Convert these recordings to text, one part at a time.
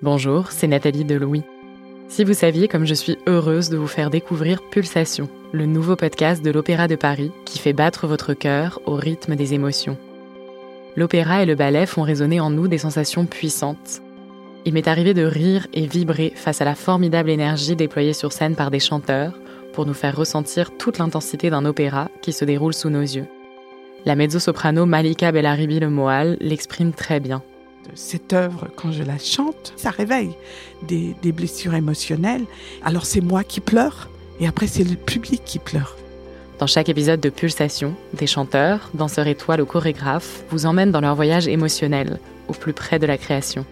Bonjour, c'est Nathalie Delouis. Si vous saviez comme je suis heureuse de vous faire découvrir Pulsation, le nouveau podcast de l'Opéra de Paris qui fait battre votre cœur au rythme des émotions. L'opéra et le ballet font résonner en nous des sensations puissantes. Il m'est arrivé de rire et vibrer face à la formidable énergie déployée sur scène par des chanteurs pour nous faire ressentir toute l'intensité d'un opéra qui se déroule sous nos yeux. La mezzo-soprano Malika Bellaribi Le Moal l'exprime très bien cette œuvre, quand je la chante, ça réveille des, blessures émotionnelles. Alors c'est moi qui pleure et après c'est le public qui pleure. Dans chaque épisode de Pulsation, des chanteurs, danseurs étoiles ou chorégraphes vous emmènent dans leur voyage émotionnel, au plus près de la création.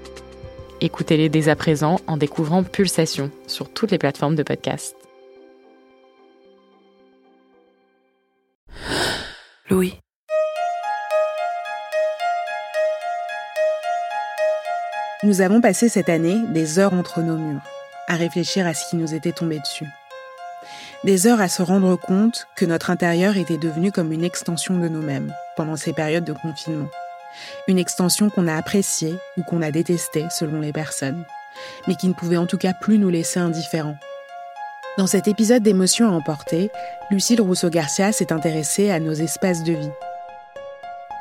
Écoutez-les dès à présent en découvrant Pulsation sur toutes les plateformes de podcast. Louis. Nous avons passé cette année des heures entre nos murs, à réfléchir à ce qui nous était tombé dessus. Des heures à se rendre compte que notre intérieur était devenu comme une extension de nous-mêmes pendant ces périodes de confinement. Une extension qu'on a appréciée ou qu'on a détestée selon les personnes, mais qui ne pouvait en tout cas plus nous laisser indifférents. Dans cet épisode d'émotions à emporter, Lucille Rousseau-Garcia s'est intéressée à nos espaces de vie.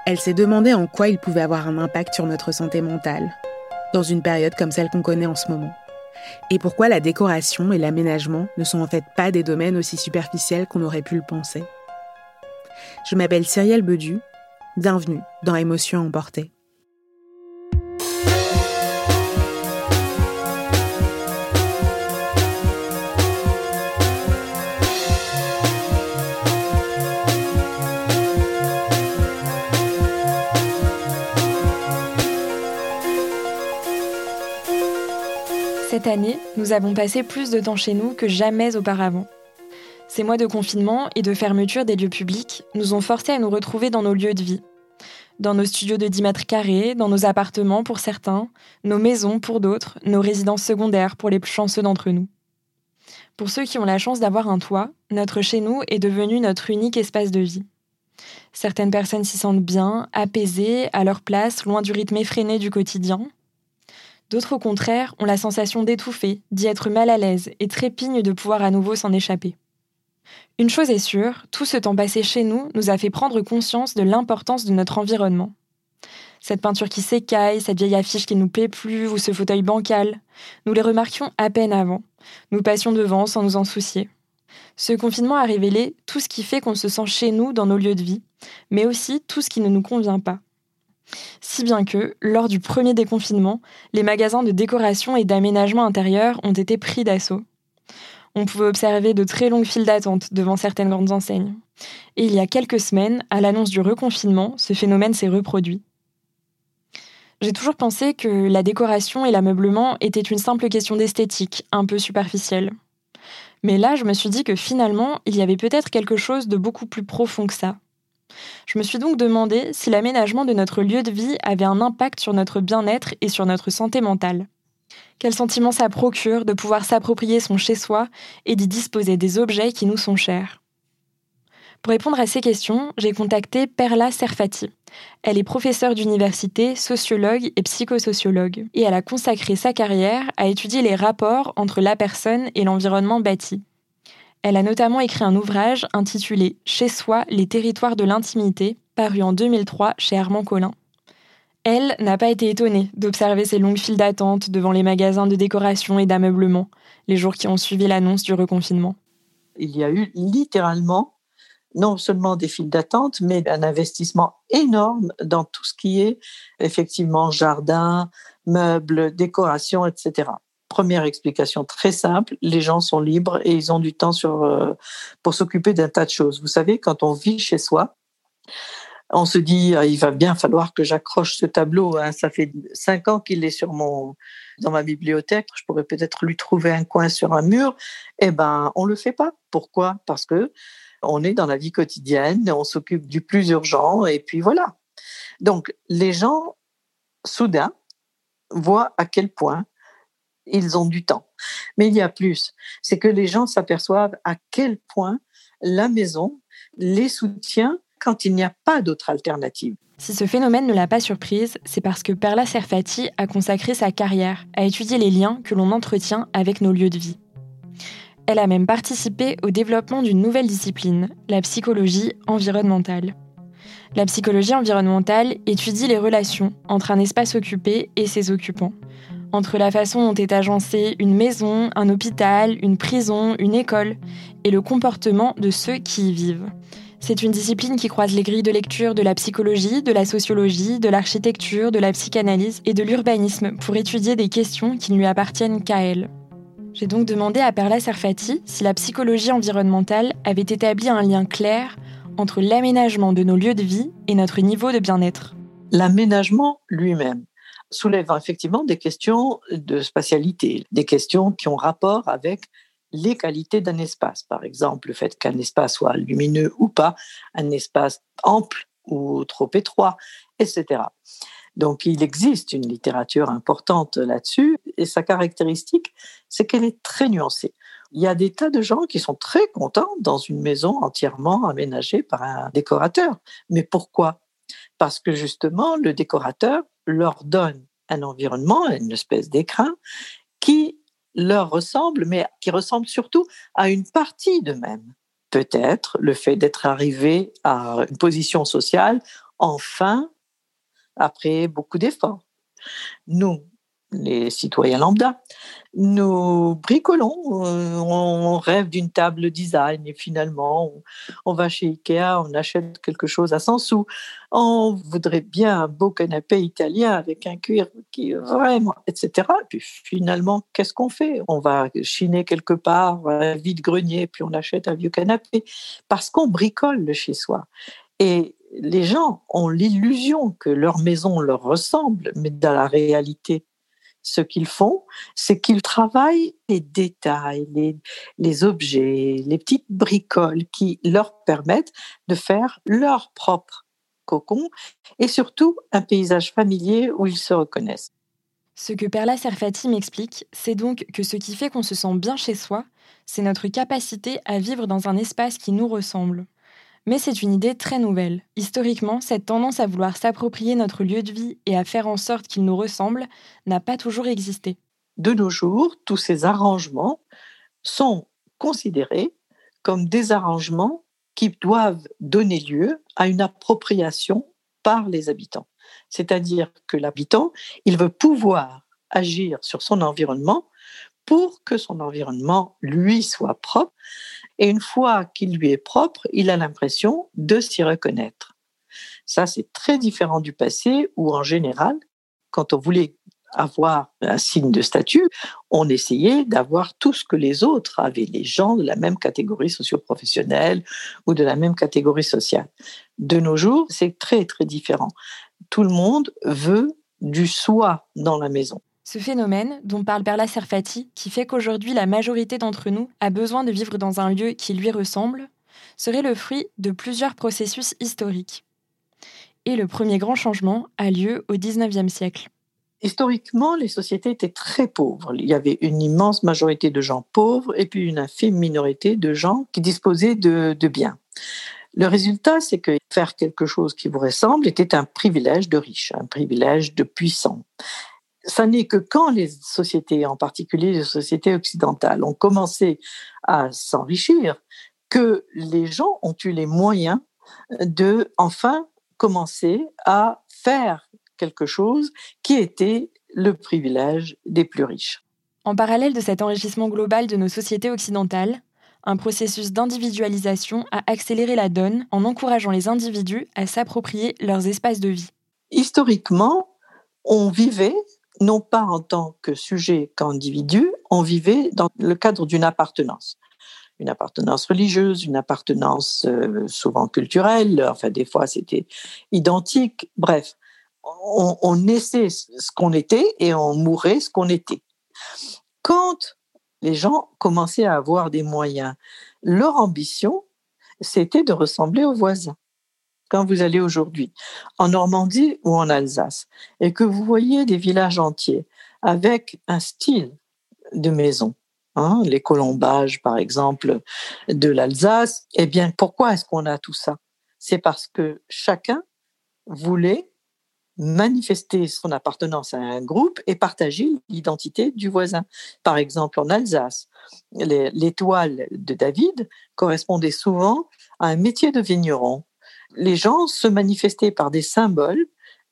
Elle s'est demandé en quoi ils pouvaient avoir un impact sur notre santé mentale, dans une période comme celle qu'on connaît en ce moment. Et pourquoi la décoration et l'aménagement ne sont en fait pas des domaines aussi superficiels qu'on aurait pu le penser? Je m'appelle Cyrielle Bedu, bienvenue dans Émotion emportée. Nous avons passé plus de temps chez nous que jamais auparavant. Ces mois de confinement et de fermeture des lieux publics nous ont forcés à nous retrouver dans nos lieux de vie. Dans nos studios de 10 mètres carrés, dans nos appartements pour certains, nos maisons pour d'autres, nos résidences secondaires pour les plus chanceux d'entre nous. Pour ceux qui ont la chance d'avoir un toit, notre chez nous est devenu notre unique espace de vie. Certaines personnes s'y sentent bien, apaisées, à leur place, loin du rythme effréné du quotidien, D'autres, au contraire, ont la sensation d'étouffer, d'y être mal à l'aise et trépignent de pouvoir à nouveau s'en échapper. Une chose est sûre, tout ce temps passé chez nous nous a fait prendre conscience de l'importance de notre environnement. Cette peinture qui s'écaille, cette vieille affiche qui nous plaît plus ou ce fauteuil bancal, nous les remarquions à peine avant. Nous passions devant sans nous en soucier. Ce confinement a révélé tout ce qui fait qu'on se sent chez nous dans nos lieux de vie, mais aussi tout ce qui ne nous convient pas. Si bien que, lors du premier déconfinement, les magasins de décoration et d'aménagement intérieur ont été pris d'assaut. On pouvait observer de très longues files d'attente devant certaines grandes enseignes. Et il y a quelques semaines, à l'annonce du reconfinement, ce phénomène s'est reproduit. J'ai toujours pensé que la décoration et l'ameublement étaient une simple question d'esthétique, un peu superficielle. Mais là, je me suis dit que finalement, il y avait peut-être quelque chose de beaucoup plus profond que ça. Je me suis donc demandé si l'aménagement de notre lieu de vie avait un impact sur notre bien-être et sur notre santé mentale. Quel sentiment ça procure de pouvoir s'approprier son chez-soi et d'y disposer des objets qui nous sont chers? Pour répondre à ces questions, j'ai contacté Perla Serfati. Elle est professeure d'université, sociologue et psychosociologue, et elle a consacré sa carrière à étudier les rapports entre la personne et l'environnement bâti. Elle a notamment écrit un ouvrage intitulé Chez soi, les territoires de l'intimité, paru en 2003 chez Armand Collin. Elle n'a pas été étonnée d'observer ces longues files d'attente devant les magasins de décoration et d'ameublement les jours qui ont suivi l'annonce du reconfinement. Il y a eu littéralement non seulement des files d'attente, mais un investissement énorme dans tout ce qui est effectivement jardin, meubles, décoration, etc première explication très simple, les gens sont libres et ils ont du temps euh, pour s'occuper d'un tas de choses. Vous savez, quand on vit chez soi, on se dit, ah, il va bien falloir que j'accroche ce tableau. Hein. Ça fait cinq ans qu'il est sur mon, dans ma bibliothèque. Je pourrais peut-être lui trouver un coin sur un mur. Eh ben, on le fait pas. Pourquoi? Parce que on est dans la vie quotidienne, on s'occupe du plus urgent et puis voilà. Donc, les gens, soudain, voient à quel point ils ont du temps. Mais il y a plus. C'est que les gens s'aperçoivent à quel point la maison les soutient quand il n'y a pas d'autre alternative. Si ce phénomène ne l'a pas surprise, c'est parce que Perla Serfati a consacré sa carrière à étudier les liens que l'on entretient avec nos lieux de vie. Elle a même participé au développement d'une nouvelle discipline, la psychologie environnementale. La psychologie environnementale étudie les relations entre un espace occupé et ses occupants, entre la façon dont est agencée une maison, un hôpital, une prison, une école, et le comportement de ceux qui y vivent. C'est une discipline qui croise les grilles de lecture de la psychologie, de la sociologie, de l'architecture, de la psychanalyse et de l'urbanisme pour étudier des questions qui ne lui appartiennent qu'à elle. J'ai donc demandé à Perla Serfati si la psychologie environnementale avait établi un lien clair entre l'aménagement de nos lieux de vie et notre niveau de bien-être. L'aménagement lui-même soulève effectivement des questions de spatialité, des questions qui ont rapport avec les qualités d'un espace. Par exemple, le fait qu'un espace soit lumineux ou pas, un espace ample ou trop étroit, etc. Donc il existe une littérature importante là-dessus et sa caractéristique, c'est qu'elle est très nuancée. Il y a des tas de gens qui sont très contents dans une maison entièrement aménagée par un décorateur. Mais pourquoi? Parce que justement, le décorateur leur donne un environnement, une espèce d'écran qui leur ressemble, mais qui ressemble surtout à une partie d'eux-mêmes. Peut-être le fait d'être arrivé à une position sociale, enfin, après beaucoup d'efforts. Nous, les citoyens lambda. Nous bricolons, euh, on rêve d'une table design et finalement on, va chez Ikea, on achète quelque chose à 100 sous. On voudrait bien un beau canapé italien avec un cuir qui vraiment, etc. Et puis finalement, qu'est-ce qu'on fait? On va chiner quelque part un vide-grenier, puis on achète un vieux canapé parce qu'on bricole le chez soi. Et les gens ont l'illusion que leur maison leur ressemble, mais dans la réalité, ce qu'ils font, c'est qu'ils travaillent les détails, les, objets, les petites bricoles qui leur permettent de faire leur propre cocon et surtout un paysage familier où ils se reconnaissent. Ce que Perla Serfati m'explique, c'est donc que ce qui fait qu'on se sent bien chez soi, c'est notre capacité à vivre dans un espace qui nous ressemble. Mais c'est une idée très nouvelle. Historiquement, cette tendance à vouloir s'approprier notre lieu de vie et à faire en sorte qu'il nous ressemble n'a pas toujours existé. De nos jours, tous ces arrangements sont considérés comme des arrangements qui doivent donner lieu à une appropriation par les habitants. C'est-à-dire que l'habitant, il veut pouvoir agir sur son environnement pour que son environnement lui soit propre et une fois qu'il lui est propre, il a l'impression de s'y reconnaître. Ça, c'est très différent du passé où, en général, quand on voulait avoir un signe de statut, on essayait d'avoir tout ce que les autres avaient, les gens de la même catégorie socio-professionnelle ou de la même catégorie sociale. De nos jours, c'est très, très différent. Tout le monde veut du soi dans la maison. Ce phénomène, dont parle Perla Serfati, qui fait qu'aujourd'hui la majorité d'entre nous a besoin de vivre dans un lieu qui lui ressemble, serait le fruit de plusieurs processus historiques. Et le premier grand changement a lieu au XIXe siècle. Historiquement, les sociétés étaient très pauvres. Il y avait une immense majorité de gens pauvres et puis une infime minorité de gens qui disposaient de, de biens. Le résultat, c'est que faire quelque chose qui vous ressemble était un privilège de riches, un privilège de puissants ça n'est que quand les sociétés, en particulier les sociétés occidentales, ont commencé à s'enrichir, que les gens ont eu les moyens de enfin commencer à faire quelque chose qui était le privilège des plus riches. En parallèle de cet enrichissement global de nos sociétés occidentales, un processus d'individualisation a accéléré la donne en encourageant les individus à s'approprier leurs espaces de vie. Historiquement, on vivait non pas en tant que sujet qu'individu, on vivait dans le cadre d'une appartenance. Une appartenance religieuse, une appartenance euh, souvent culturelle, enfin des fois c'était identique, bref, on, naissait ce qu'on était et on mourait ce qu'on était. Quand les gens commençaient à avoir des moyens, leur ambition, c'était de ressembler aux voisins quand vous allez aujourd'hui en Normandie ou en Alsace et que vous voyez des villages entiers avec un style de maison, hein, les colombages par exemple de l'Alsace, eh bien pourquoi est-ce qu'on a tout ça? C'est parce que chacun voulait manifester son appartenance à un groupe et partager l'identité du voisin. Par exemple, en Alsace, l'étoile de David correspondait souvent à un métier de vigneron. Les gens se manifestaient par des symboles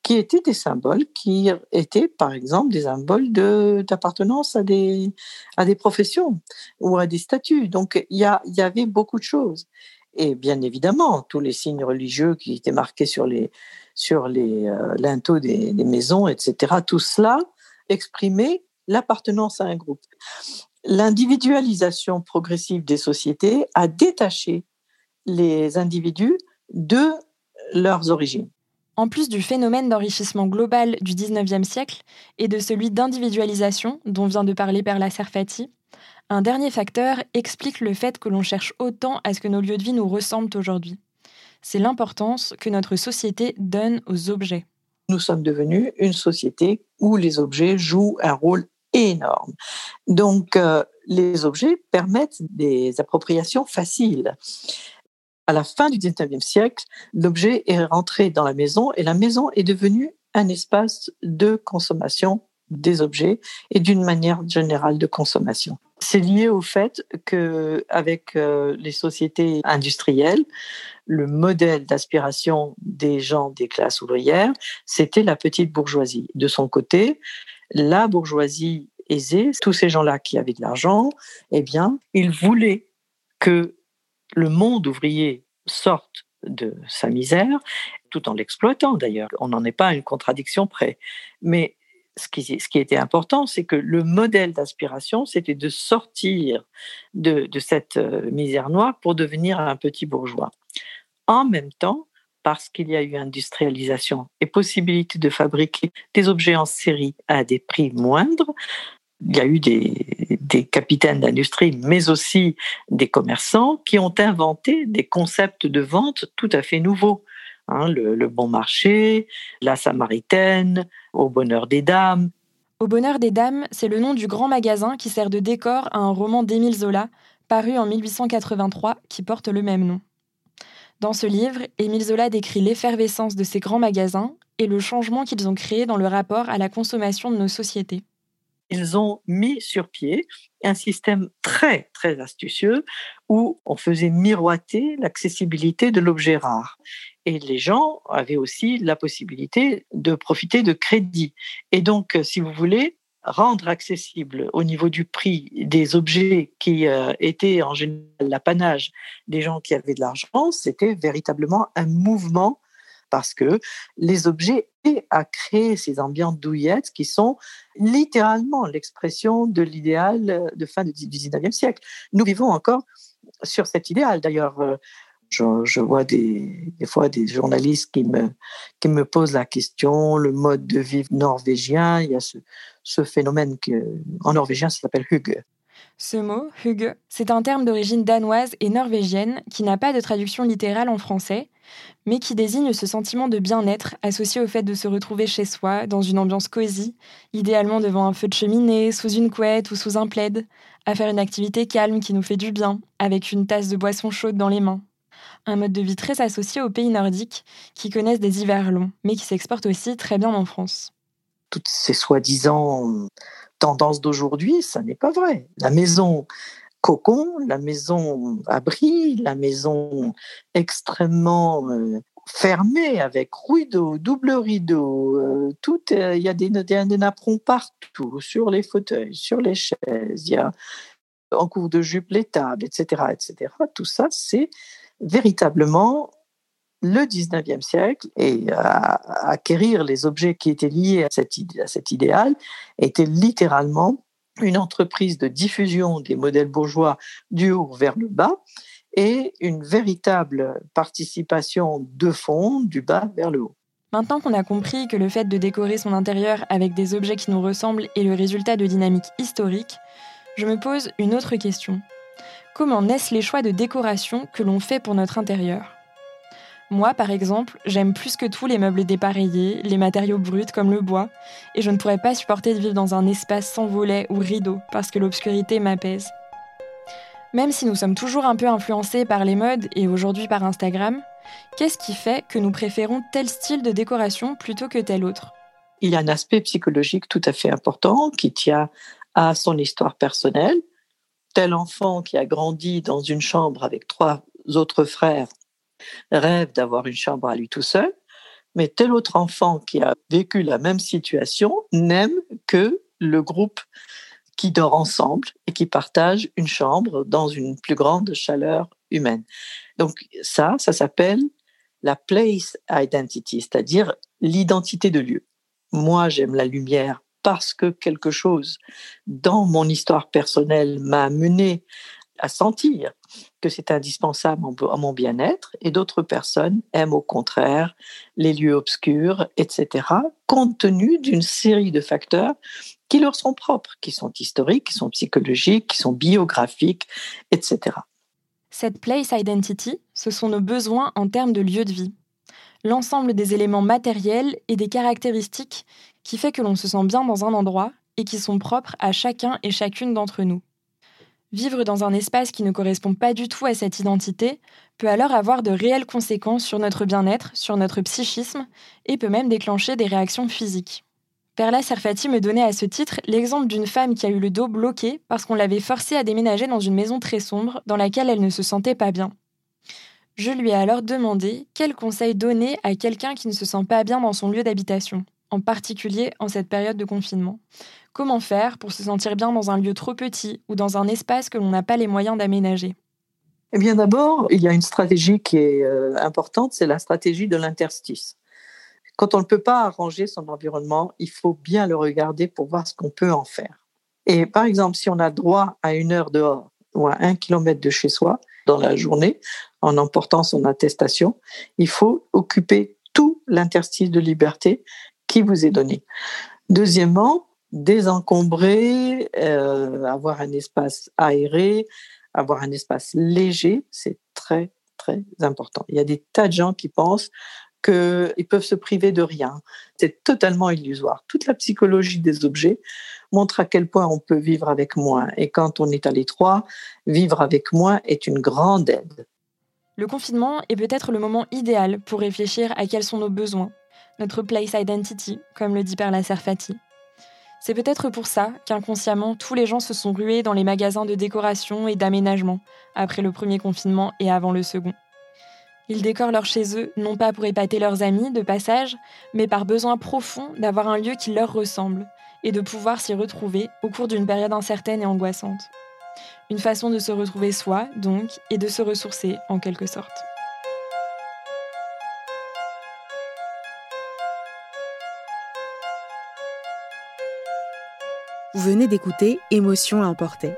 qui étaient des symboles qui étaient, par exemple, des symboles d'appartenance à des, à des professions ou à des statuts. Donc, il y, y avait beaucoup de choses. Et bien évidemment, tous les signes religieux qui étaient marqués sur les, sur les euh, linteaux des, maisons, etc. Tout cela exprimait l'appartenance à un groupe. L'individualisation progressive des sociétés a détaché les individus de leurs origines. En plus du phénomène d'enrichissement global du XIXe siècle et de celui d'individualisation dont vient de parler Perla Serfati, un dernier facteur explique le fait que l'on cherche autant à ce que nos lieux de vie nous ressemblent aujourd'hui. C'est l'importance que notre société donne aux objets. Nous sommes devenus une société où les objets jouent un rôle énorme. Donc, euh, les objets permettent des appropriations faciles à la fin du 19e siècle, l'objet est rentré dans la maison et la maison est devenue un espace de consommation des objets et d'une manière générale de consommation. C'est lié au fait que avec euh, les sociétés industrielles, le modèle d'aspiration des gens des classes ouvrières, c'était la petite bourgeoisie. De son côté, la bourgeoisie aisée, tous ces gens-là qui avaient de l'argent, eh bien, ils voulaient que le monde ouvrier sorte de sa misère, tout en l'exploitant d'ailleurs. On n'en est pas à une contradiction près. Mais ce qui, était important, c'est que le modèle d'aspiration, c'était de sortir de, de, cette euh, misère noire pour devenir un petit bourgeois. En même temps, parce qu'il y a eu industrialisation et possibilité de fabriquer des objets en série à des prix moindres, il y a eu des, d'industrie, mais aussi des commerçants qui ont inventé des concepts de vente tout à fait nouveaux. Hein, le, bon marché, la samaritaine, au bonheur des dames. Au bonheur des dames, c'est le nom du grand magasin qui sert de décor à un roman d'Émile Zola, paru en 1883, qui porte le même nom. Dans ce livre, Émile Zola décrit l'effervescence de ces grands magasins et le changement qu'ils ont créé dans le rapport à la consommation de nos sociétés ils ont mis sur pied un système très, très astucieux où on faisait miroiter l'accessibilité de l'objet rare. Et les gens avaient aussi la possibilité de profiter de crédit. Et donc, si vous voulez, rendre accessible au niveau du prix des objets qui euh, étaient en général l'apanage des gens qui avaient de l'argent, c'était véritablement un mouvement parce que les objets à créer ces ambiances douillettes qui sont littéralement l'expression de l'idéal de fin du 19e siècle. Nous vivons encore sur cet idéal. D'ailleurs, euh, je, vois des, fois des journalistes qui me, qui me posent la question, le mode de vie norvégien, il y a ce, phénomène que, en norvégien, ça s'appelle hygge. Ce mot, hygge, c'est un terme d'origine danoise et norvégienne qui n'a pas de traduction littérale en français, mais qui désigne ce sentiment de bien-être associé au fait de se retrouver chez soi, dans une ambiance cosy, idéalement devant un feu de cheminée, sous une couette ou sous un plaid, à faire une activité calme qui nous fait du bien, avec une tasse de boisson chaude dans les mains. Un mode de vie très associé aux pays nordiques, qui connaissent des hivers longs, mais qui s'exportent aussi très bien en France. Toutes ces soi-disant tendances d'aujourd'hui, ça n'est pas vrai. La maison cocon, la maison abri, la maison extrêmement euh, fermée avec rideau, double rideau, euh, tout, il y a des, des, partout, sur les fauteuils, sur les chaises, il y a en cours de jupe les tables, etc., etc. Tout ça, c'est véritablement le 19e siècle et acquérir les objets qui étaient liés à, à cet idéal était littéralement une entreprise de diffusion des modèles bourgeois du haut vers le bas et une véritable participation de fond du bas vers le haut. Maintenant qu'on a compris que le fait de décorer son intérieur avec des objets qui nous ressemblent est le résultat de dynamiques historiques, je me pose une autre question. Comment naissent les choix de décoration que l'on fait pour notre intérieur? Moi, par exemple, j'aime plus que tout les meubles dépareillés, les matériaux bruts comme le bois, et je ne pourrais pas supporter de vivre dans un espace sans volets ou rideaux parce que l'obscurité m'apaise. Même si nous sommes toujours un peu influencés par les modes et aujourd'hui par Instagram, Qu'est-ce qui fait que nous préférons tel style de décoration plutôt que tel autre? Il y a un aspect psychologique tout à fait important qui tient à son histoire personnelle. Tel enfant qui a grandi dans une chambre avec trois autres frères rêve d'avoir une chambre à lui tout seul, mais tel autre enfant qui a vécu la même situation n'aime que le groupe qui dort ensemble et qui partage une chambre dans une plus grande chaleur humaine. Donc ça, ça s'appelle la place identity, c'est-à-dire l'identité de lieu. Moi, j'aime la lumière parce que quelque chose dans mon histoire personnelle m'a amené à sentir que c'est indispensable à mon bien-être et d'autres personnes aiment au contraire les lieux obscurs, etc., compte tenu d'une série de facteurs qui leur sont propres, qui sont historiques, qui sont psychologiques, qui sont biographiques, etc. Cette place identity, ce sont nos besoins en termes de lieu de vie. L'ensemble des éléments matériels et des caractéristiques qui fait que l'on se sent bien dans un endroit et qui sont propres à chacun et chacune d'entre nous. Vivre dans un espace qui ne correspond pas du tout à cette identité peut alors avoir de réelles conséquences sur notre bien-être, sur notre psychisme, et peut même déclencher des réactions physiques. Perla Serfati me donnait à ce titre l'exemple d'une femme qui a eu le dos bloqué parce qu'on l'avait forcée à déménager dans une maison très sombre dans laquelle elle ne se sentait pas bien. Je lui ai alors demandé quel conseil donner à quelqu'un qui ne se sent pas bien dans son lieu d'habitation, en particulier en cette période de confinement. Comment faire pour se sentir bien dans un lieu trop petit ou dans un espace que l'on n'a pas les moyens d'aménager? Eh bien d'abord, il y a une stratégie qui est euh, importante, c'est la stratégie de l'interstice. Quand on ne peut pas arranger son environnement, il faut bien le regarder pour voir ce qu'on peut en faire. Et par exemple, si on a droit à une heure dehors ou à un kilomètre de chez soi dans la journée, en emportant son attestation, il faut occuper tout l'interstice de liberté qui vous est donné. Deuxièmement, désencombrer, euh, avoir un espace aéré, avoir un espace léger, c'est très, très important. Il y a des tas de gens qui pensent qu'ils peuvent se priver de rien. C'est totalement illusoire. Toute la psychologie des objets montre à quel point on peut vivre avec moins. Et quand on est à l'étroit, vivre avec moins est une grande aide. Le confinement est peut-être le moment idéal pour réfléchir à quels sont nos besoins, notre place identity, comme le dit Perla Serfati. C'est peut-être pour ça qu'inconsciemment, tous les gens se sont rués dans les magasins de décoration et d'aménagement, après le premier confinement et avant le second. Ils décorent leur chez eux, non pas pour épater leurs amis de passage, mais par besoin profond d'avoir un lieu qui leur ressemble, et de pouvoir s'y retrouver au cours d'une période incertaine et angoissante. Une façon de se retrouver soi, donc, et de se ressourcer en quelque sorte. Vous venez d'écouter Émotion à emporter.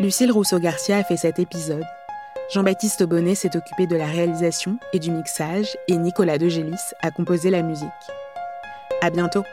Lucille Rousseau-Garcia a fait cet épisode. Jean-Baptiste Bonnet s'est occupé de la réalisation et du mixage et Nicolas Degélis a composé la musique. À bientôt!